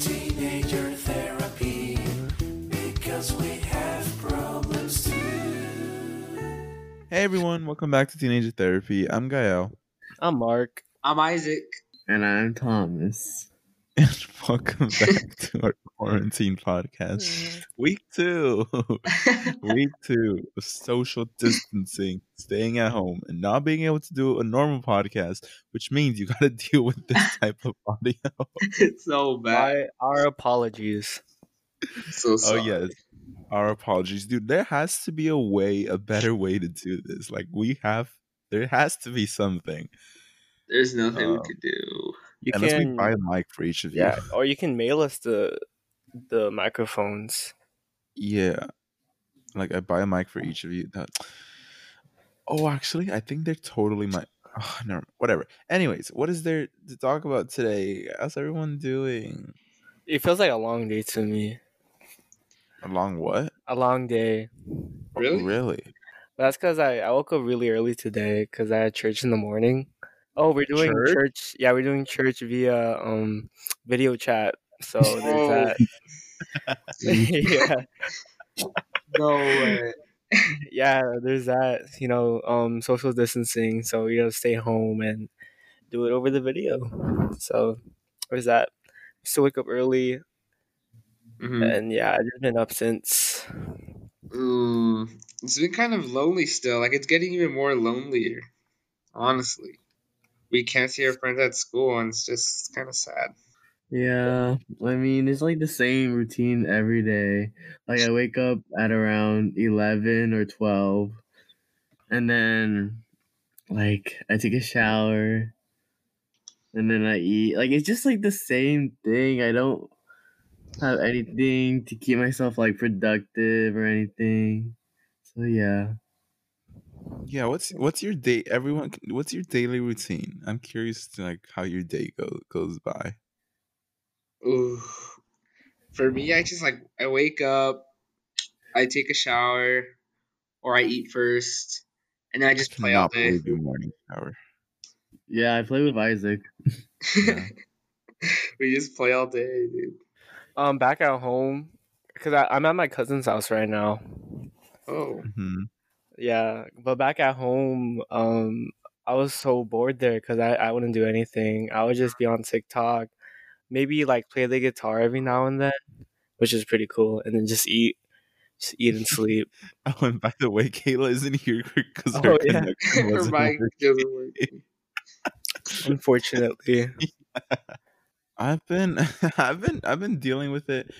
Teenager therapy because we have problems too. Hey everyone, welcome back to Teenager Therapy. I'm Gael. I'm Mark. I'm Isaac. And I'm Thomas. And welcome back to our quarantine podcast. Week two. Week two of social distancing, staying at home, and not being able to do a normal podcast, which means you gotta deal with this type of audio. it's so bad. My, our apologies. So sorry. Oh yes. Our apologies. Dude, there has to be a way, a better way to do this. Like we have there has to be something. There's nothing we Um, could do. You Unless can, we buy a mic for each of you. yeah, or you can mail us the the microphones. Yeah. Like I buy a mic for each of you. That Oh, actually, I think they're totally my oh, no, whatever. Anyways, what is there to talk about today? How's everyone doing? It feels like a long day to me. A long what? A long day. Oh, Really? really? That's because I, I woke up really early today because I had church in the morning. Oh, we're doing Church? church? Yeah, we're doing church via um video chat. So there's that. yeah. No way. yeah, there's that. You know, um, social distancing. So you gotta stay home and do it over the video. So there's that. Still wake up early, Mhm. and yeah, I've just been up since. Ooh, it's been kind of lonely still. Like it's getting even more lonelier. Honestly, we can't see our friends at school, and it's just kind of sad. Yeah, I mean, it's like the same routine every day. Like, I wake up at around 11 or 12, and then, like, I take a shower, and then I eat. Like, it's just like the same thing. I don't have anything to keep myself, like, productive or anything. So, yeah. Yeah, what's what's your day everyone what's your daily routine? I'm curious to like how your day go, goes by. Ooh, for me, I just like I wake up, I take a shower, or I eat first, and then I just play all Cannot day. believe you morning shower. Yeah, I play with Isaac. Yeah. we just play all day, dude. Um, back at home because I'm at my cousin's house right now. Oh, hmm Yeah, but back at home, um, I was so bored there because I, I wouldn't do anything. I would just be on TikTok, maybe like play the guitar every now and then, which is pretty cool, and then just eat, just eat and sleep. Oh, and by the way, Kayla isn't here because Oh, her yeah. connection her wasn't mic working. doesn't work. Unfortunately, I've been I've been I've been dealing with it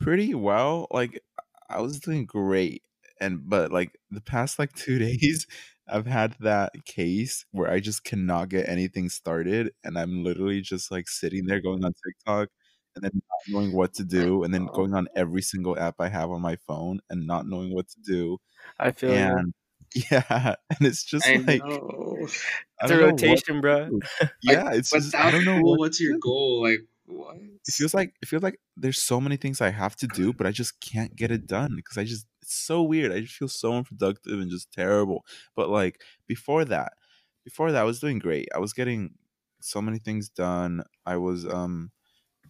pretty well. Like I was doing great and but like the past like 2 days I've had that case where I just cannot get anything started and I'm literally just like sitting there going on TikTok and then not knowing what to do and then going on every single app I have on my phone and not knowing what to do. I feel you. Yeah, and it's just I like know. It's a don't know what rotation, bro. Yeah, it's just I don't know what what's your do. goal? Like what? it feels like it feels like there's so many things I have to do, but I just can't get it done because I just it's so weird. I just feel so unproductive and just terrible. But like before that, before that, I was doing great. I was getting so many things done. I was um,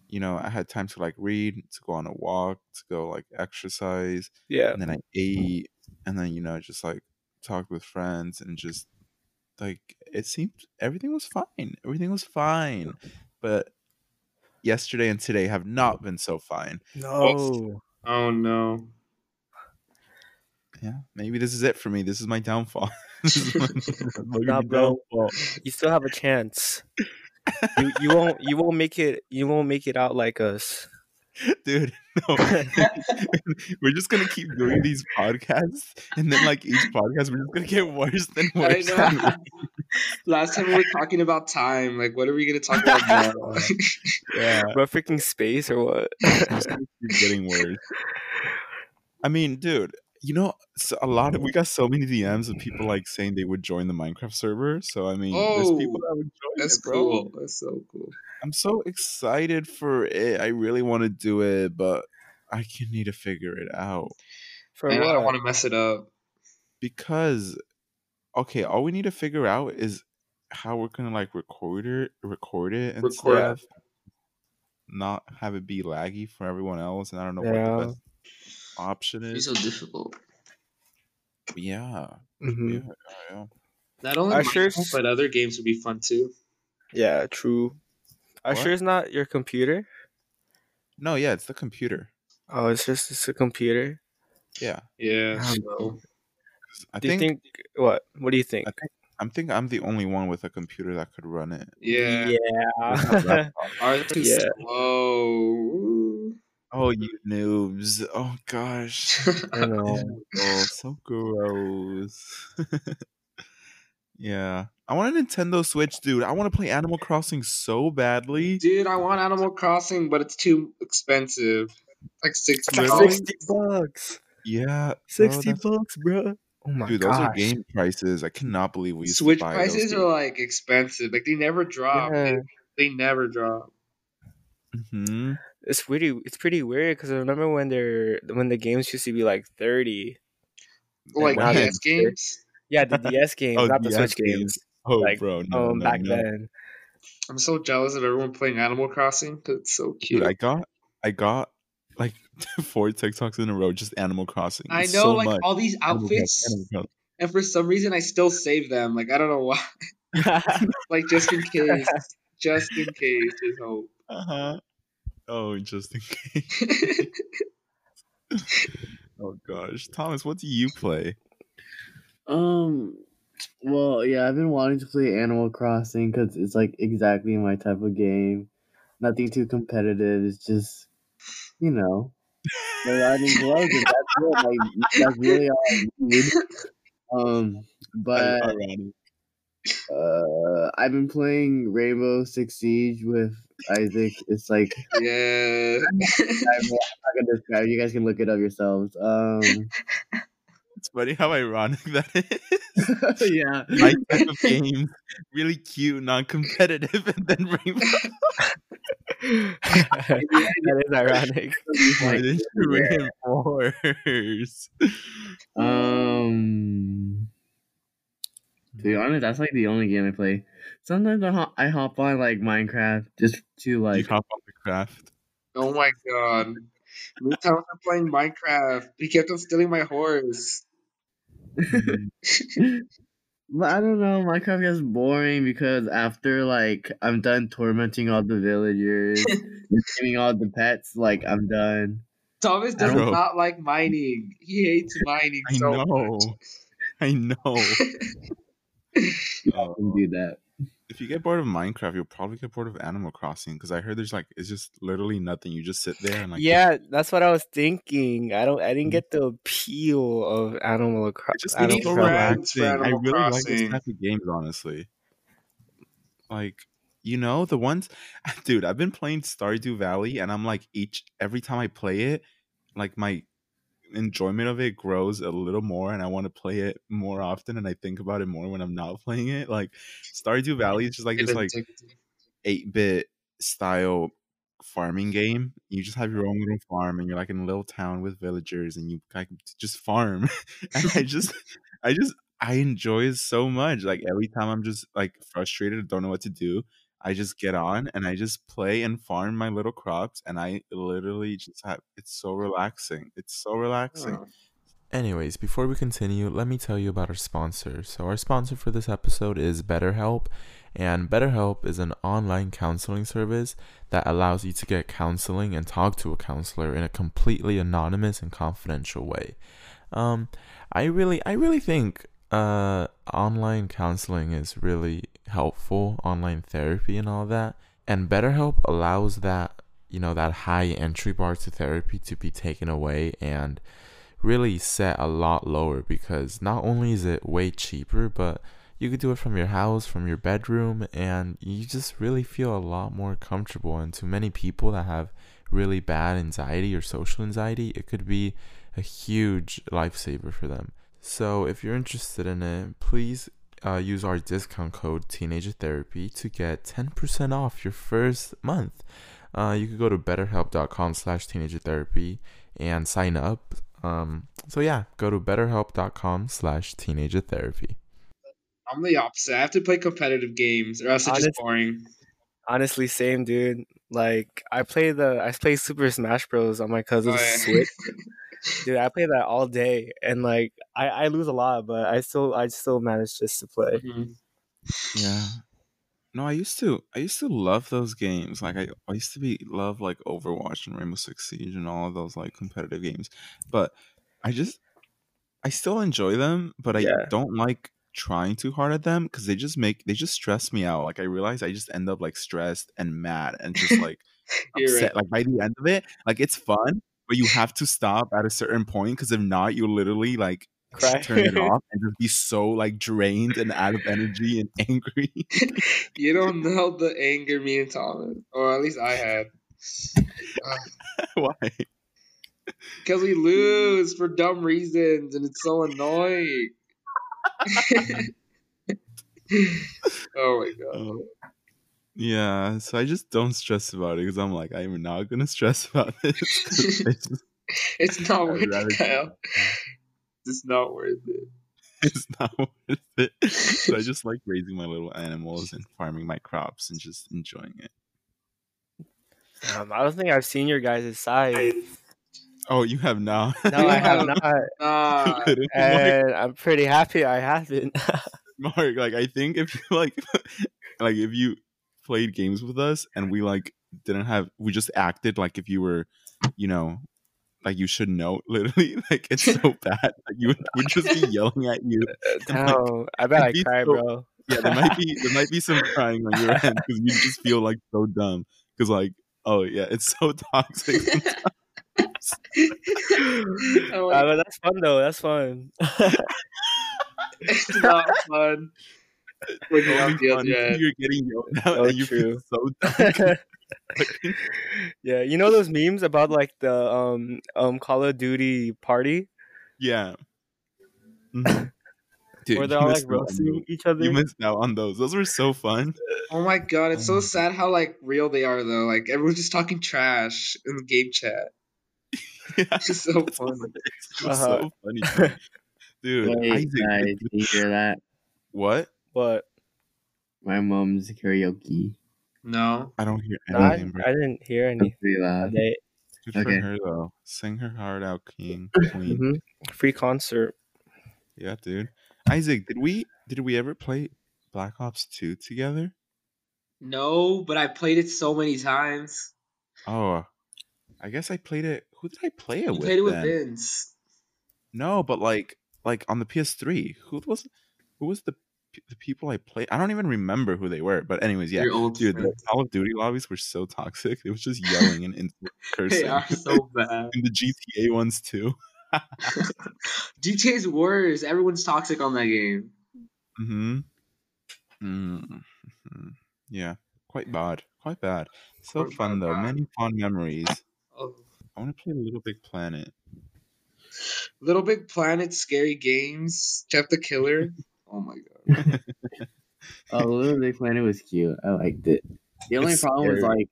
you know, I had time to like read, to go on a walk, to go like exercise, Yeah, and then I ate, and then you know just like talked with friends and just like it seemed everything was fine. Everything was fine, but yesterday and today have not been so fine. no. Oh no. Yeah, maybe this is it for me. This is my downfall. is my, my Nah, bro. downfall. You still have a chance. you you won't you won't make it you won't make it out like us. dude. No, we're just gonna keep doing these podcasts, and then like each podcast, we're just gonna get worse than I worse. than know. Last time we were talking about time. Like, what are we gonna talk about now? yeah, Bro, freaking space or what? it's getting worse. I mean, dude, you know, so a lot of we got so many DMs of people like saying they would join the Minecraft server. So I mean, there's people Oh, that would join That's it, cool. That's so cool. I'm so excited for it. I really want to do it, but I can need to figure it out For I don't want to mess it up. because okay, all we need to figure out is how we're gonna like record it, record it and Record stuff. not have it be laggy for everyone else, and I don't know what the best option It's is. so difficult. Yeah, Mhm. yeah, yeah. Not only I sure Minecraft, but other games would be fun too. Yeah, true. Are What? sure it's not your computer? No, yeah, it's the computer. Oh, it's just it's a computer. Yeah, Yeah. I don't know. 'Cause I Do you think, think what? What do you think? I think I'm think I'm the only one with a computer that could run it. Yeah. Yeah. Ours is Yeah. slow. Oh, you noobs! Oh gosh. I know. Oh, so gross. yeah. I want a Nintendo Switch, dude. I want to play Animal Crossing so badly. Dude, I want Animal Crossing, but it's too expensive. Like six It's like sixty bucks. Yeah. Sixty that's- bucks, bro. Oh my god. Dude, gosh. those are game prices. I cannot believe we used Switch to buy prices those are like expensive. Like they never drop. Yeah. They, they never drop. hmm It's pretty. It's pretty weird because I remember when they're when the games used to be like thirty. Like Wow. DS games. Yeah, the DS games, Oh, not the DS Switch games. games. Oh, Like, bro, no, um, no, back no. then. I'm so jealous of everyone playing Animal Crossing because it's so cute. Dude, I got, I got like four TikToks in a row just Animal Crossing. I know, so like much. all these Animal Crossing, outfits, Animal Crossing. and for some reason I still save them. Like I don't know why. like just in case, just in case. There's hope. Uh-huh. Oh, just in case. Oh gosh, Thomas, what do you play? Um, well, yeah, I've been wanting to play Animal Crossing because it's like exactly my type of game. Nothing too competitive. It's just, you know, riding gloves and that's it. Like that's really all I need. Um, but uh, I've been playing Rainbow Six Siege with Isaac. It's like yeah. I'm not gonna describe. You guys can look it up yourselves. Um, It's funny how ironic that is. yeah. My type of game, really cute, non-competitive, and then Rainbow. that is ironic. Why didn't you reinforce? Um, to be honest, that's like the only game I play. Sometimes I hop, I hop on like Minecraft just to like. you like. hop on the craft. Oh my god. Me and Thomas are playing Minecraft. He kept on stealing my horse. but I don't know. Minecraft gets boring because after like I'm done tormenting all the villagers, and getting all the pets, like I'm done. Thomas does Bro. not like mining. He hates mining I so know. much. I know. I Uh, can do that. if you get bored of Minecraft, you'll probably get bored of Animal Crossing because I heard there's like it's just literally nothing. You just sit there and like yeah, that's what I was thinking. I don't. I didn't Mhm. get the appeal of Animal It Crossing. just Animal seems so Friends for relaxing. I Animal really like these Crossing. type of games, honestly. Like, you know, the ones, dude. I've been playing Stardew Valley, and I'm like, each every time I play it, like my enjoyment of it grows a little more, and I want to play it more often. And I think about it more when I'm not playing it. Like, Stardew Valley is just like this, like eight bit style farming game. You just have your own little farm and you're like in a little town with villagers and you like just farm. and I just I just I enjoy it so much. Like every time I'm just like frustrated, don't know what to do. I just get on and I just play and farm my little crops and I literally just have it's so relaxing. It's so relaxing. Oh. Anyways, before we continue, let me tell you about our sponsor. So, our sponsor for this episode is BetterHelp, and BetterHelp is an online counseling service that allows you to get counseling and talk to a counselor in a completely anonymous and confidential way. Um, I really, I really think uh, online counseling is really helpful, online therapy and all that. And BetterHelp allows that, you know, that high entry bar to therapy to be taken away and really set a lot lower because not only is it way cheaper, but you could do it from your house, from your bedroom, and you just really feel a lot more comfortable. And to many people that have really bad anxiety or social anxiety, it could be a huge lifesaver for them. So if you're interested in it, please uh, use our discount code Teenager Therapy to get 10% off your first month. Uh, you could go to betterhelp.com slash teenager therapy and sign up. Um, so yeah, go to betterhelp.com slash teenager therapy. I'm the opposite. I have to play competitive games or else it's just Honest- boring. Honestly, same dude. Like I play the I play Super Smash Bros on my cousin's Oh, yeah. Switch. Dude, I play that all day, and like I, I lose a lot, but I still I still manage just to play. Mhm. Yeah. No, I used to. I used to love those games. Like I, I used to be love like Overwatch and Rainbow Six Siege and all of those like competitive games. But I just, I still enjoy them, but I Yeah. don't like trying too hard at them because they just make they just stress me out. Like I realize I just end up like stressed and mad and just like upset. right. Like by the end of it, like it's fun, but you have to stop at a certain point because if not, you literally like Cry. turn it off and just be so like drained and out of energy and angry. You don't know the anger me and Thomas, or at least I had. Why? Because we lose for dumb reasons, and it's so annoying. oh my god. Oh. Yeah, so I just don't stress about it because I'm like, I'm not gonna stress about this. 'cause it's, just- It's not I'd worth it, Kyle. It's not worth it. it's not worth it. So I just like raising my little animals and farming my crops and just enjoying it. Um, I don't think I've seen your guys' side. Oh, you have not? No, I have Yeah. not, Nah. Mark, and I'm pretty happy I haven't. Mark, like I think if you like, like if you played games with us and we like didn't have, we just acted like if you were, you know, like you should know. Literally, like it's so bad. Like you would would just be yelling at you. And, like, I bet I be cry, so- bro. yeah, there might be there might be some crying on your end because you just feel like so dumb. Because like, oh yeah, it's so toxic. Oh Uh, but that's fun though. That's fun. It's not fun. When you're Only on the fun you're getting yelled at So and you feel so dumb. yeah, you know those memes about like the um um Call of Duty party yeah. Mhm. Dude, where they're you all missed like out on roasting those. each other. You missed out on those. Those were so fun. Oh my god, it's Oh so my sad how like real they are though. Like everyone's just talking trash in the game chat. Yeah, It's just so that's fun. what it is. It Uh-huh. so funny, dude. Wait, Isaac, guys, did did you hear that? what? But My mom's karaoke. No. I don't hear anything, bro. I didn't hear anything. pretty loud. They, Good for okay. her though. Sing her heart out, King, Queen. Mhm. Free concert. Yeah, dude. Isaac, did we did we ever play Black Ops 2 together? No, but I played it so many times. Oh, I guess I played it. Who did I play it You with? played it with then? Vince. No, but like like on the PS3. Who was who was the the people I played? I don't even remember who they were. But anyways, yeah, dude, the. Call of Duty lobbies were so toxic. It was just yelling and They cursing. are so bad. and the GTA ones too. GTA's worse. Everyone's toxic on that game. Mm-hmm. Mm-hmm. Yeah, quite bad. Quite bad. So Quite fun though. bad. Many fond memories. Oh. I want to play Little Big Planet. Little Big Planet, scary games, Jeff the Killer. Oh my god. Oh, Little Big Planet was cute. I liked it. The only It's problem was like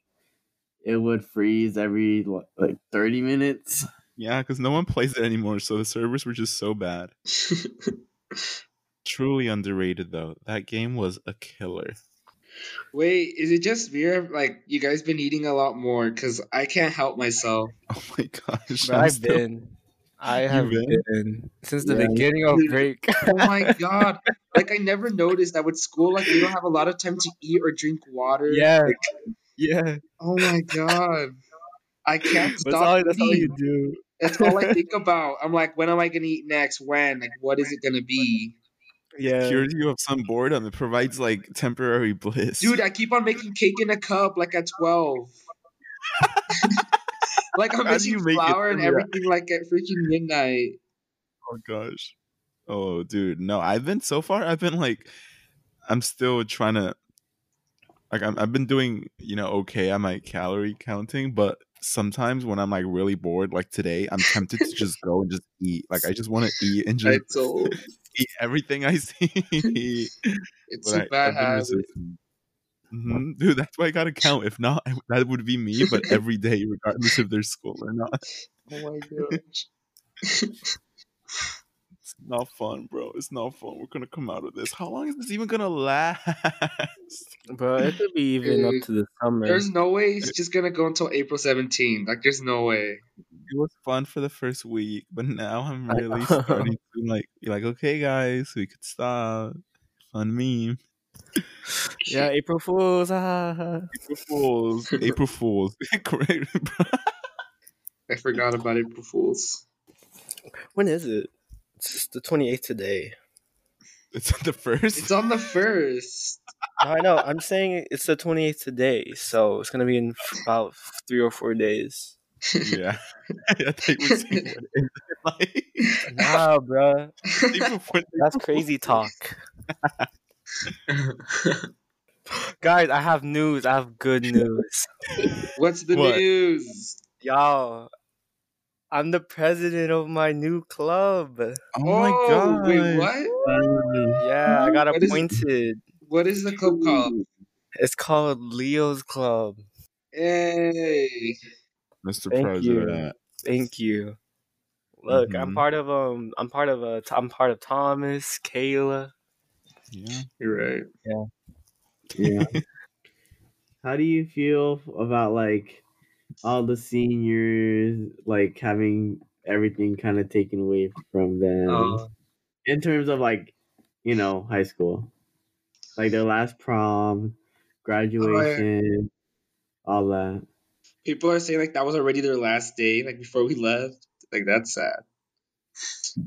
it would freeze every like thirty minutes. Yeah, because no one plays it anymore, so the servers were just so bad. Truly underrated though. That game was a killer. Wait, is it just Vera? Like you guys been eating a lot more because I can't help myself. Oh my gosh. I'm I've still- been. I have been? been? since the Yeah. beginning of break. Oh my god! Like I never noticed that with school, like we don't have a lot of time to eat or drink water. yeah, Like, yeah. oh my god! I can't That's stop all. That's all you do. That's all I think about. I'm like, when am I gonna eat next? When? Like, what is it gonna be? Yeah. cures you of some boredom. It provides like temporary bliss. Dude, I keep on making cake in a cup like at 12. Like I'm How do you make it flour and everything like at freaking midnight. oh gosh. Oh dude, no. I've been so far. I've been like, I'm still trying to. Like I'm, I've been doing, you know, okay at my calorie counting, but sometimes when I'm like really bored, like today, I'm tempted to just go and just eat. Like I just want to eat and just eat everything I see. It's but a bad habit. Resisting. Mhm. Dude, that's why I gotta count. If not, that would be me. But every day, regardless if there's school or not. Oh my gosh. It's not fun, bro. It's not fun. We're gonna come out of this. How long is this even gonna last? Bro, it could be even up to the summer. There's no way it's just gonna go until April 17th. Like, there's no way. it was fun for the first week, but now I'm really starting to like be like, okay, guys, we could stop. Fun meme. yeah, April Fools. ah. April Fools. April Fools. Great. I forgot about April Fools. when is it? It's the 28th today. It's on the first. It's on the first. No, I know. I'm saying it's the 28th today, so it's gonna be in about three or four days. yeah. I thought you were saying what it is. Like, Nah, bro, that's crazy talk. Guys, I have news. I have good news. What's the What? news? Y'all, I'm the president of my new club. Oh my god. Wait, what? Yeah, I got What is- appointed. What is the club called? It's called Leo's Club. Hey. Mr. Thank you. President. Thank you. Look, I'm Mhm. part of um, I'm part of a, I'm part of Thomas, Kayla. Yeah. You're right. Yeah. Yeah. How do you feel about like all the seniors like having everything kind of taken away from them Uh, in terms of like you know high school, like their last prom, graduation, all that. People are saying like that was already their last day, like before we left. Like that's sad.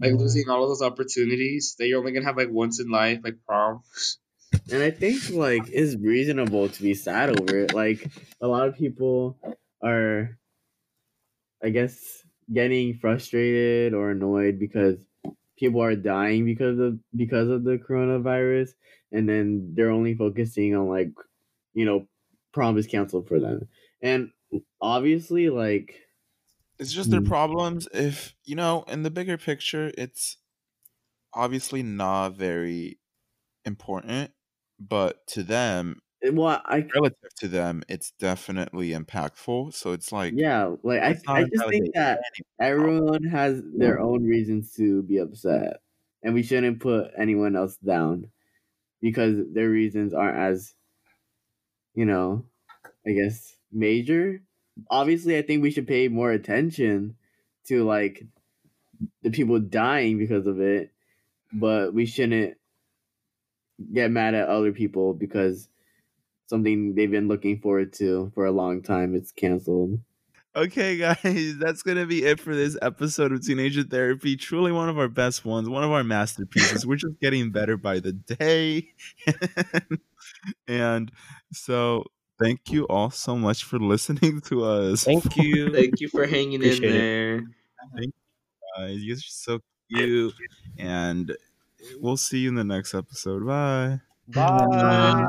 Like mm-hmm. losing all of those opportunities that you're only gonna have like once in life, like prom. And I think like it's reasonable to be sad over it. Like a lot of people are, I guess, getting frustrated or annoyed because people are dying because of because of the coronavirus, and then they're only focusing on like, you know, prom is canceled for them, and obviously like It's just their Mm. problems. If, you know, in the bigger picture, it's obviously not very important, but to them, well I relative to them, it's definitely impactful. So it's like, yeah like I I just think that everyone has their own reasons to be upset and we shouldn't put anyone else down because their reasons aren't as you know i guess major obviously i think we should pay more attention to like the people dying because of it but we shouldn't get mad at other people because something they've been looking forward to for a long time it's canceled Okay, guys, that's gonna be it for this episode of Teenager Therapy. Truly one of our best ones, one of our masterpieces. We're just getting better by the day. and so thank you all so much for listening to us. thank you. Thank you for hanging in Appreciate it. there. guys. You guys are so cute. And we'll see you in the next episode. Bye. Bye.